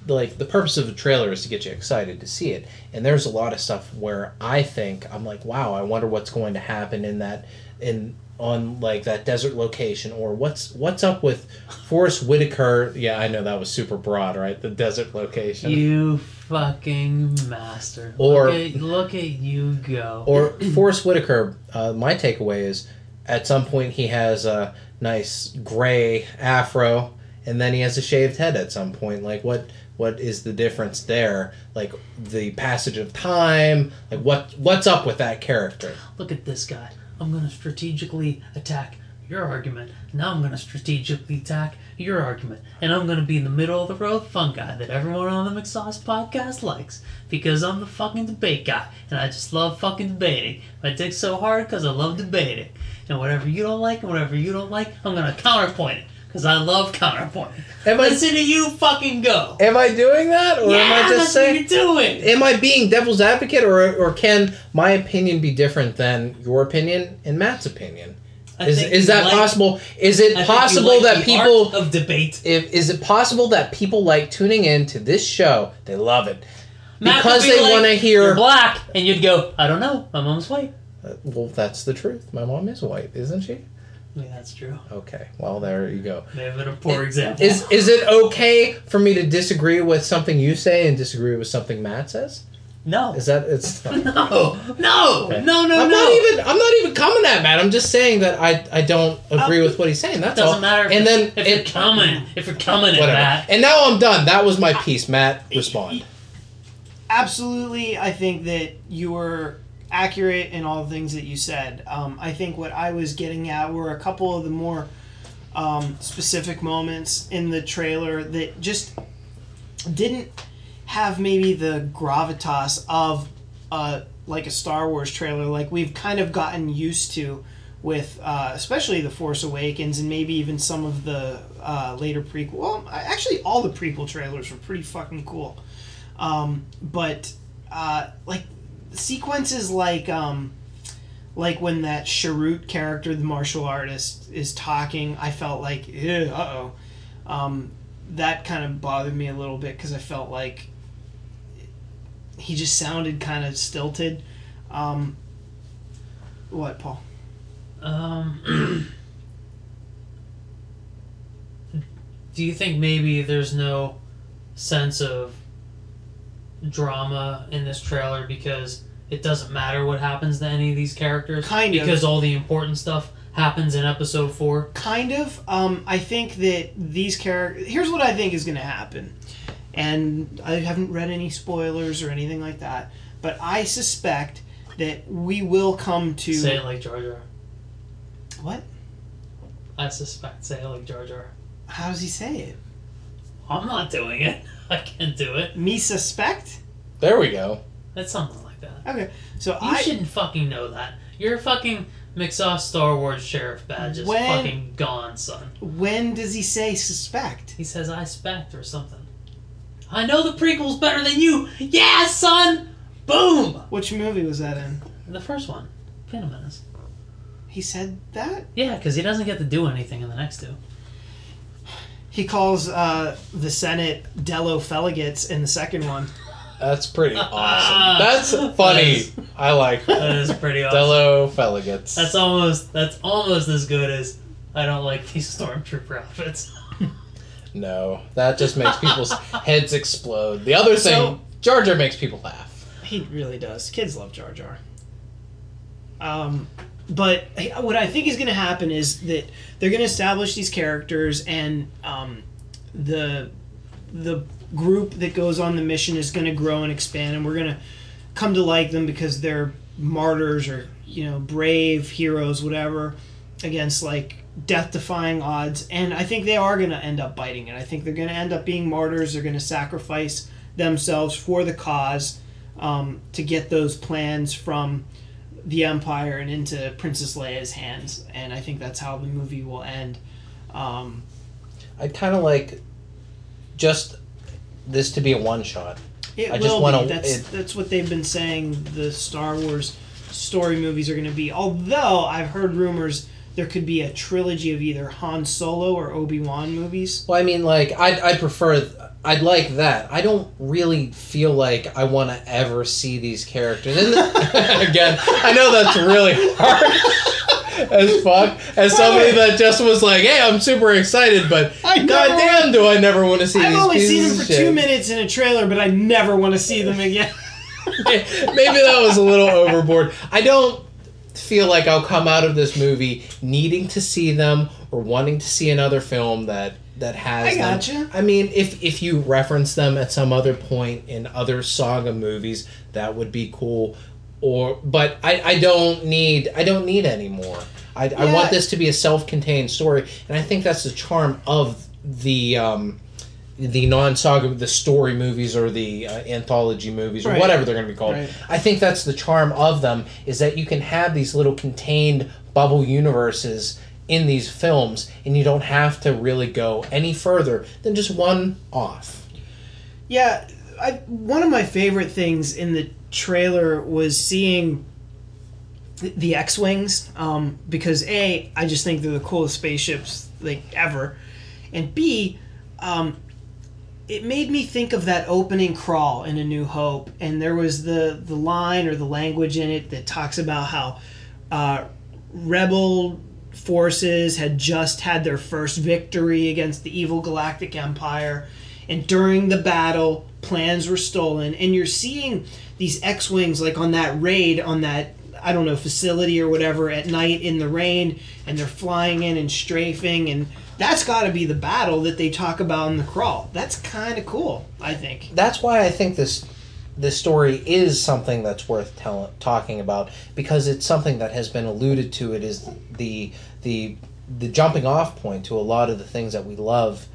Like, the purpose of a trailer is to get you excited to see it. And there's a lot of stuff where I think, I'm like, wow, I wonder what's going to happen in that. In on like that desert location or what's what's up with Forest Whitaker yeah I know that was super broad right the desert location You fucking master. Or- look at, look at you go. Or Forest Whitaker, uh, my takeaway is at some point he has a nice gray afro and then he has a shaved head at some point. Like what what is the difference there? Like the passage of time, like what what's up with that character? look at this guy. I'm gonna strategically attack your argument. Now I'm gonna strategically attack your argument. And I'm gonna be in the middle of the road fun guy that everyone on the McSauce podcast likes. Because I'm the fucking debate guy. And I just love fucking debating. My dick's so hard because I love debating. And whatever you don't like and whatever you don't like, I'm gonna counterpoint it. Because I love counterpoint. Am I Listen to you fucking go. am I doing that, or yeah, am I just saying? what are you're doing. Am I being devil's advocate, or or can my opinion be different than your opinion and Matt's opinion? I Is is that like- possible? Is it I possible like that people of debate if is it possible that people like tuning in to this show? They love it Matt because be they like, want to hear. You're black, and you'd go, I don't know. My mom's white. Uh, Well, that's the truth. My mom is white, isn't she? Yeah, that's true. Okay. Well, there you go. May have been a poor example. Is is it okay for me to disagree with something you say and disagree with something Matt says? no, Is that it's? no, no, Okay. no, no, I'm no. not even. I'm not even coming at Matt. I'm just saying that I I don't agree with what he's saying. That's Doesn't all. matter. If And then if it, you're coming, if you're coming at whatever. And now I'm done. That was my piece. Matt, respond. absolutely i think that you were accurate in all the things that you said. Um, i think what i was getting at were a couple of the more um, specific moments in the trailer that just didn't have maybe the gravitas of uh, like a star wars trailer like we've kind of gotten used to with uh, especially the force awakens and maybe even some of the uh, later prequel well actually all the prequel trailers were pretty fucking cool. Um, but uh, like sequences like um, like when that Chirrut character, the martial artist, is talking, I felt like, uh oh, um, that kind of bothered me a little bit because I felt like he just sounded kind of stilted. Um, what, Paul? um, do you think maybe there's no sense of drama in this trailer because it doesn't matter what happens to any of these characters? Kind of. because all the important stuff happens in episode four. Kind of. Um, I think that these characters. Here's what I think is going to happen, and I haven't read any spoilers or anything like that, but I suspect that we will come to Say it like Jar Jar. what? I suspect. Say it like Jar Jar. How does he say it? I'm not doing it. I can't do it. Me suspect. There we go. That's something like that. Okay, so You I shouldn't fucking know that. Your fucking McSauce Star Wars sheriff badge is When- fucking gone, son. when does he say suspect? He says I spect or something. I know the prequel's better than you. Yeah, son. Boom. Which movie was that in? The first one, Phantom Menace. He said that. Yeah, because he doesn't get to do anything in the next two. He calls uh, the Senate Dello Feligates in the second one. That's pretty awesome. That's funny. That I like that. That is pretty awesome. Dello Feligates. That's almost that's almost as good as I don't like these stormtrooper outfits. No, that just makes people's heads explode. The other thing, So- Jar Jar makes people laugh. He really does. Kids love Jar Jar. Um, but what I think is going to happen is that they're going to establish these characters, and um, the the group that goes on the mission is going to grow and expand, and we're going to come to like them because they're martyrs or you know brave heroes, whatever, against like death-defying odds. And I think they are going to end up biting it. I think they're going to end up being martyrs. They're going to sacrifice themselves for the cause um, to get those plans from the Empire and into Princess Leia's hands. And I think that's how the movie will end. Um, I'd kind of like just this to be a one shot. it I just will wanna- be. That's it- that's what they've been saying. The Star Wars story movies are going to be. Although I've heard rumors there could be a trilogy of either Han Solo or Obi Wan movies. Well, I mean, like I'd, I'd prefer. I'd like that. I don't really feel like I want to ever see these characters. And again, I know that's really hard as fuck. As somebody that just was like, "Hey, I'm super excited," but goddamn, do I never want to see I've these only seen them for shit. two minutes in a trailer, but I never want to see them again. Maybe that was a little overboard. I don't feel like I'll come out of this movie needing to see them or wanting to see another film that that has I them. gotcha. I mean, if if you reference them at some other point in other saga movies, that would be cool. Or, but I, I don't need I don't need any more. I, I want this to be a self-contained story, and I think that's the charm of the um, the non-saga, the story movies or the uh, anthology movies or Right. whatever they're going to be called. Right. I think that's the charm of them is that you can have these little contained bubble universes in these films, and you don't have to really go any further than just one off. Yeah, I, one of my favorite things in the trailer was seeing the, the X-wings um, because a I just think they're the coolest spaceships like ever, and b um, it made me think of that opening crawl in A New Hope, and there was the the line or the language in it that talks about how uh, rebel forces had just had their first victory against the evil galactic empire. And during the battle plans were stolen. And you're seeing these x-wings like on that raid on that i don't know facility or whatever at night in the rain and they're flying in and strafing. And that's got to be the battle that they talk about in the crawl. That's kind of cool i think. That's why I think this this story is something that's worth tell, talking about because it's something that has been alluded to. It is the the the jumping off point to a lot of the things that we love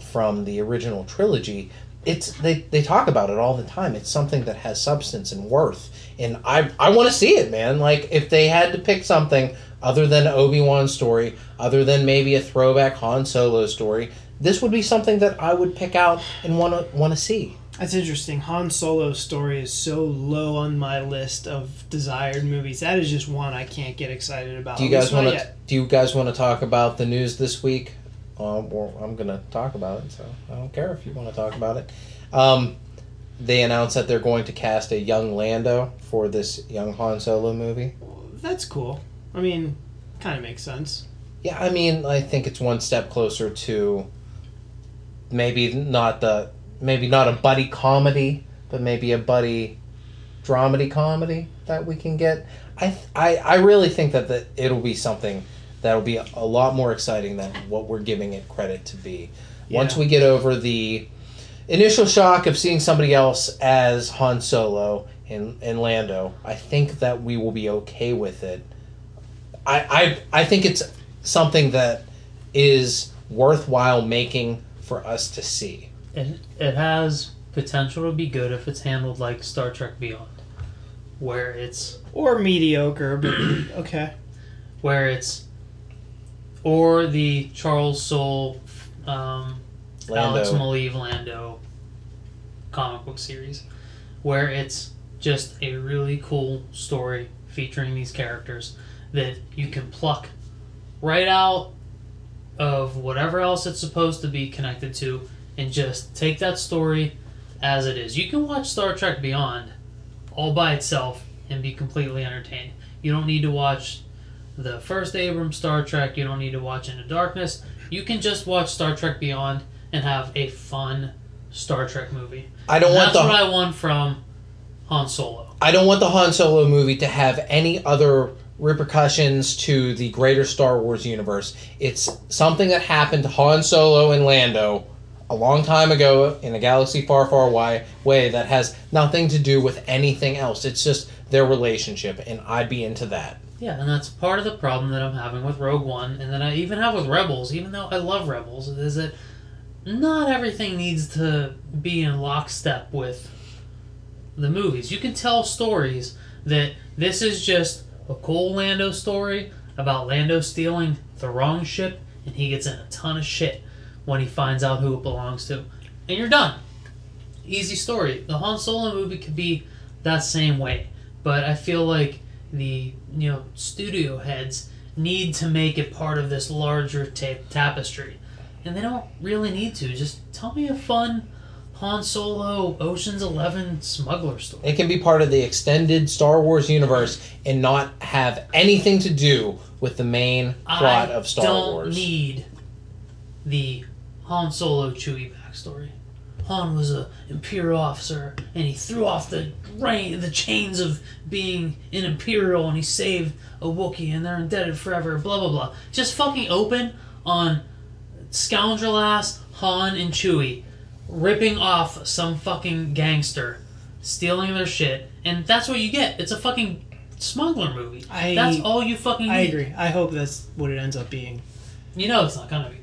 from the original trilogy. It's they, they talk about it all the time. It's something that has substance and worth, and I I want to see it, man. Like if they had to pick something other than Obi Wan's story, other than maybe a throwback Han Solo story, this would be something that I would pick out and want to want to see. That's interesting. Han Solo's story is so low on my list of desired movies. That is just one I can't get excited about. Do you guys want to? Do you guys want to talk about the news this week? Well, I'm going to talk about it, so I don't care if you want to talk about it. Um, they announced that they're going to cast a young Lando for this young Han Solo movie. That's cool. I mean, kind of makes sense. Yeah, I mean, I think it's one step closer to maybe not the maybe not a buddy comedy, but maybe a buddy dramedy comedy that we can get. I I, I really think that the, it'll be something that'll be a, a lot more exciting than what we're giving it credit to be. Once we get over the initial shock of seeing somebody else as Han Solo and, and Lando, I think that we will be okay with it. I, I I think it's something that is worthwhile making for us to see. It, it has potential to be good if it's handled like Star Trek Beyond, where it's Or mediocre, but okay. where it's or the Charles Soule, um, Alex Lando. Maleev Lando comic book series, where it's just a really cool story featuring these characters that you can pluck right out of whatever else it's supposed to be connected to and just take that story as it is. You can watch Star Trek Beyond all by itself and be completely entertained. You don't need to watch the first Abrams Star Trek, you don't need to watch Into Darkness. You can just watch Star Trek Beyond and have a fun Star Trek movie. I don't And want that's the what I want from Han Solo. I don't want the Han Solo movie to have any other repercussions to the greater Star Wars universe. It's something that happened to Han Solo and Lando a long time ago in a galaxy far, far away way that has nothing to do with anything else. It's just their relationship, and I'd be into that. Yeah, and that's part of the problem that I'm having with Rogue One, and that I even have with Rebels, even though I love Rebels, is that not everything needs to be in lockstep with the movies. You can tell stories that this is just a cool Lando story about Lando stealing the wrong ship, and he gets in a ton of shit when he finds out who it belongs to. And you're done. Easy story. The Han Solo movie could be that same way, but I feel like the you know studio heads need to make it part of this larger ta- tapestry, and they don't really need to. Just tell me a fun Han Solo Ocean's Eleven smuggler story. It can be part of the extended Star Wars universe and not have anything to do with the main plot I of Star Wars. I don't need the Han Solo Chewie backstory. Han was a Imperial officer, and he threw off the rein, the chains of being an Imperial, and he saved a Wookiee, and they're indebted forever. Blah blah blah. Just fucking open on scoundrel ass Han and Chewie ripping off some fucking gangster, stealing their shit, and that's what you get. It's a fucking smuggler movie. I- that's all you fucking need. I agree. I hope that's what it ends up being. You know it's not gonna be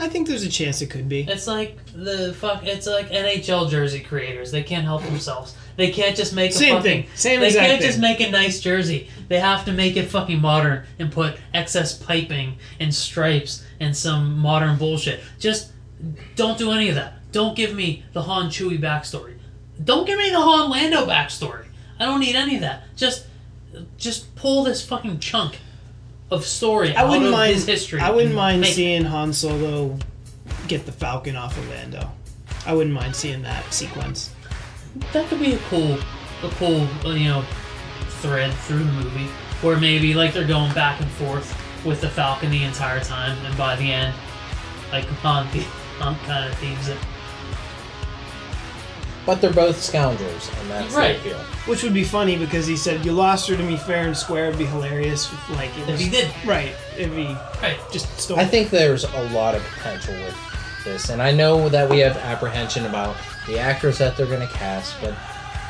I think there's a chance it could be. It's like the fuck. It's like NHL jersey creators. They can't help themselves. They can't just make a Same fucking. thing. Same they can't thing. just make a nice jersey. They have to make it fucking modern and put excess piping and stripes and some modern bullshit. Just don't do any of that. Don't give me the Han Chewie backstory. Don't give me the Han Lando backstory. I don't need any of that. Just, just pull this fucking chunk of story I wouldn't mind. his history. I wouldn't mind make seeing Han Solo get the Falcon off of Lando. I wouldn't mind seeing that sequence. that could be a cool, a cool, uh, you know, thread through the movie, where maybe like they're going back and forth with the Falcon the entire time, and by the end, like Han, Han kind of thieves it. But they're both scoundrels, and that's Right. the appeal. Which would be funny because he said, "You lost her to me fair and square." It'd be hilarious. If, like it If was he did, right. If he right? just stole. I think there's a lot of potential with this, and I know that we have apprehension about the actors that they're going to cast, but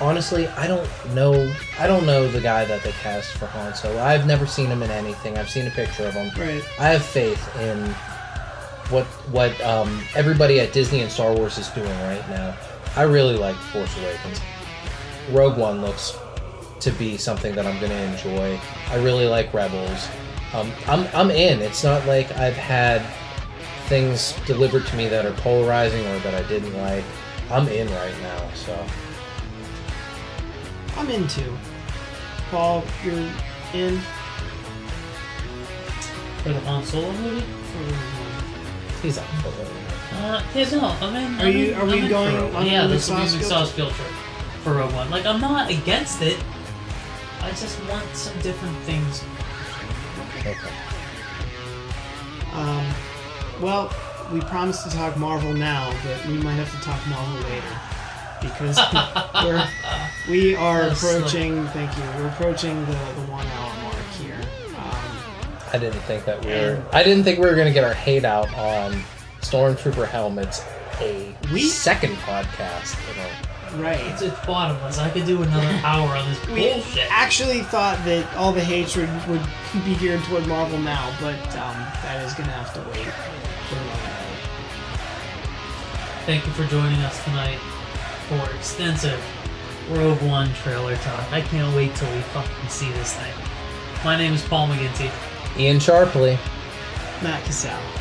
honestly, I don't know. I don't know the guy that they cast for Han Solo. I've never seen him in anything. I've seen a picture of him. right. I have faith in what what um, everybody at Disney and Star Wars is doing right now. I really like Force Awakens. Rogue One looks to be something that I'm going to enjoy. I really like Rebels. Um, I'm I'm in. It's not like I've had things delivered to me that are polarizing or that I didn't like. I'm in right now. So I'm into. Paul, you're in. For the Han Solo movie. he's up for it. Uh, yeah, no, I'm in. Are I'm you- in- are we I'm in going Rogue One. on Yeah, this will be McSauce field McSauce trip for Rogue One. Like, I'm not against it. I just want some different things. Okay. Um, well, we promised to talk Marvel now, but we might have to talk Marvel later because we're we are That's slick. approaching. Thank you. We're approaching the the one hour mark here. Um, I didn't think that we were. I didn't think we were going to get our hate out on stormtrooper helmets. A We- second podcast. You know. right. It's, it's bottomless. I could do another hour on this We bullshit. actually thought that all the hatred would be geared toward Marvel now, but um, that is gonna have to wait for another. Thank you for joining us tonight for extensive Rogue One trailer talk. I can't wait till we fucking see this thing. My name is Paul McGinty. Ian Sharpley. Matt Cassell.